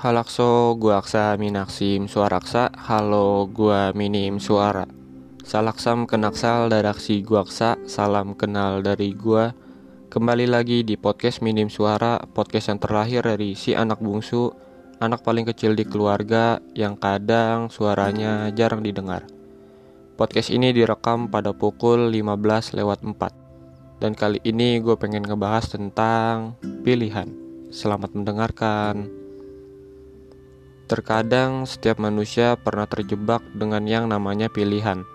Halakso, gua aksa minaksim suaraksa, halo gua minim suara. Salaksam kenaksal daraksi gua aksa, salam kenal dari gua. Kembali lagi di podcast minim suara, podcast yang terlahir dari si anak bungsu, anak paling kecil di keluarga yang kadang suaranya jarang didengar. Podcast ini direkam pada pukul 15 lewat 4. Dan kali ini gue pengen ngebahas tentang pilihan. Selamat mendengarkan. Terkadang setiap manusia pernah terjebak dengan yang namanya pilihan.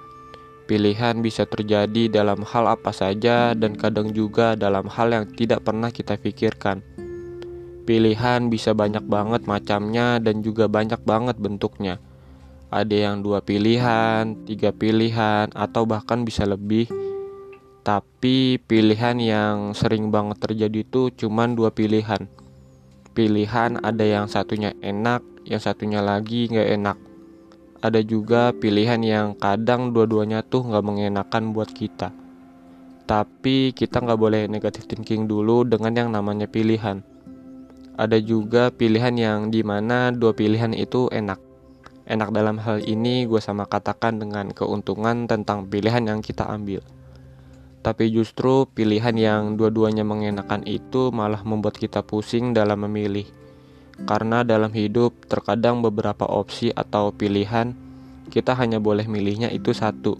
Pilihan bisa terjadi dalam hal apa saja dan kadang juga dalam hal yang tidak pernah kita pikirkan. Pilihan bisa banyak banget macamnya dan juga banyak banget bentuknya. Ada yang dua pilihan, tiga pilihan, atau bahkan bisa lebih. Tapi pilihan yang sering banget terjadi itu cuma dua pilihan. Pilihan ada yang satunya enak, yang satunya lagi nggak enak. Ada juga pilihan yang kadang dua-duanya tuh nggak mengenakan buat kita. Tapi kita nggak boleh negatif thinking dulu dengan yang namanya pilihan. Ada juga pilihan yang di mana dua pilihan itu enak. Enak dalam hal ini gue sama katakan dengan keuntungan tentang pilihan yang kita ambil. Tapi justru pilihan yang dua-duanya mengenakan itu malah membuat kita pusing dalam memilih karena dalam hidup terkadang beberapa opsi atau pilihan kita hanya boleh milihnya itu satu.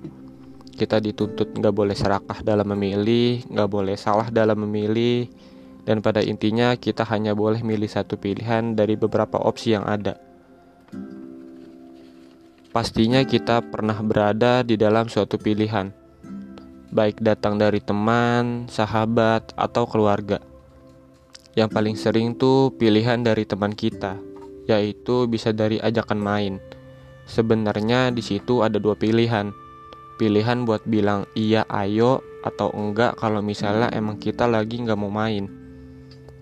Kita dituntut nggak boleh serakah dalam memilih, nggak boleh salah dalam memilih, dan pada intinya kita hanya boleh milih satu pilihan dari beberapa opsi yang ada. Pastinya kita pernah berada di dalam suatu pilihan, baik datang dari teman, sahabat, atau keluarga. Yang paling sering tuh pilihan dari teman kita, yaitu bisa dari ajakan main. Sebenarnya di situ ada dua pilihan. Pilihan buat bilang iya ayo atau enggak kalau misalnya emang kita lagi nggak mau main.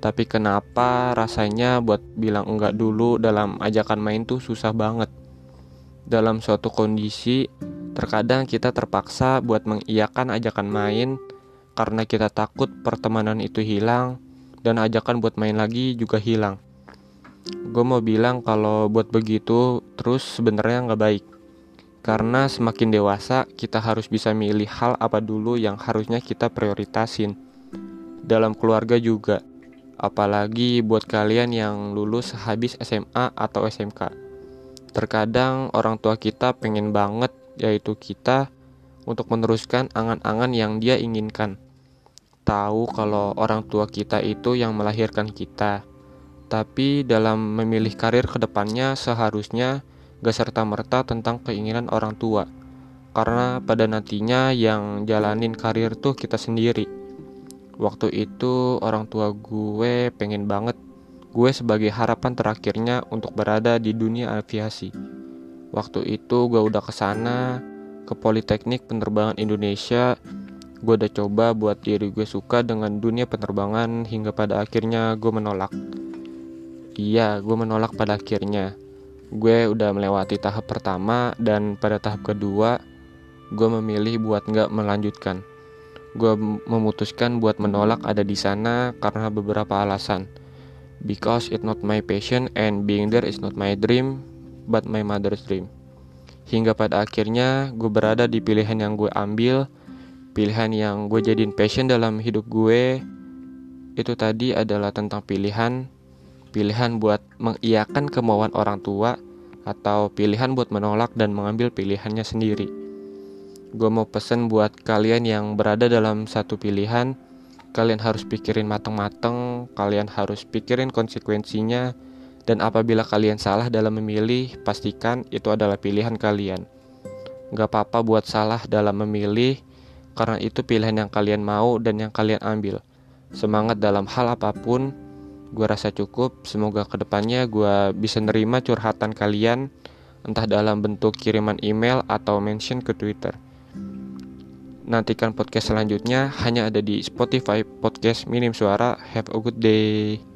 Tapi kenapa rasanya buat bilang enggak dulu dalam ajakan main tuh susah banget. Dalam suatu kondisi, terkadang kita terpaksa buat mengiyakan ajakan main karena kita takut pertemanan itu hilang dan ajakan buat main lagi juga hilang. Gue mau bilang kalau buat begitu terus sebenarnya nggak baik. Karena semakin dewasa kita harus bisa milih hal apa dulu yang harusnya kita prioritasin. Dalam keluarga juga. Apalagi buat kalian yang lulus habis SMA atau SMK. Terkadang orang tua kita pengen banget yaitu kita untuk meneruskan angan-angan yang dia inginkan tahu kalau orang tua kita itu yang melahirkan kita. Tapi dalam memilih karir ke depannya seharusnya gak serta-merta tentang keinginan orang tua. Karena pada nantinya yang jalanin karir tuh kita sendiri. Waktu itu orang tua gue pengen banget gue sebagai harapan terakhirnya untuk berada di dunia aviasi. Waktu itu gue udah ke sana ke Politeknik Penerbangan Indonesia Gue udah coba buat diri gue suka dengan dunia penerbangan hingga pada akhirnya gue menolak. Iya, gue menolak pada akhirnya. Gue udah melewati tahap pertama dan pada tahap kedua gue memilih buat nggak melanjutkan. Gue memutuskan buat menolak ada di sana karena beberapa alasan. Because it's not my passion and being there is not my dream, but my mother's dream. Hingga pada akhirnya gue berada di pilihan yang gue ambil pilihan yang gue jadiin passion dalam hidup gue itu tadi adalah tentang pilihan pilihan buat mengiyakan kemauan orang tua atau pilihan buat menolak dan mengambil pilihannya sendiri. Gue mau pesen buat kalian yang berada dalam satu pilihan, kalian harus pikirin mateng-mateng, kalian harus pikirin konsekuensinya, dan apabila kalian salah dalam memilih, pastikan itu adalah pilihan kalian. Gak apa-apa buat salah dalam memilih, karena itu pilihan yang kalian mau dan yang kalian ambil. Semangat dalam hal apa pun, gue rasa cukup. Semoga ke depannya gue bisa nerima curhatan kalian, entah dalam bentuk kiriman email atau mention ke Twitter. Nantikan podcast selanjutnya hanya ada di Spotify Podcast Minim Suara. Have a good day.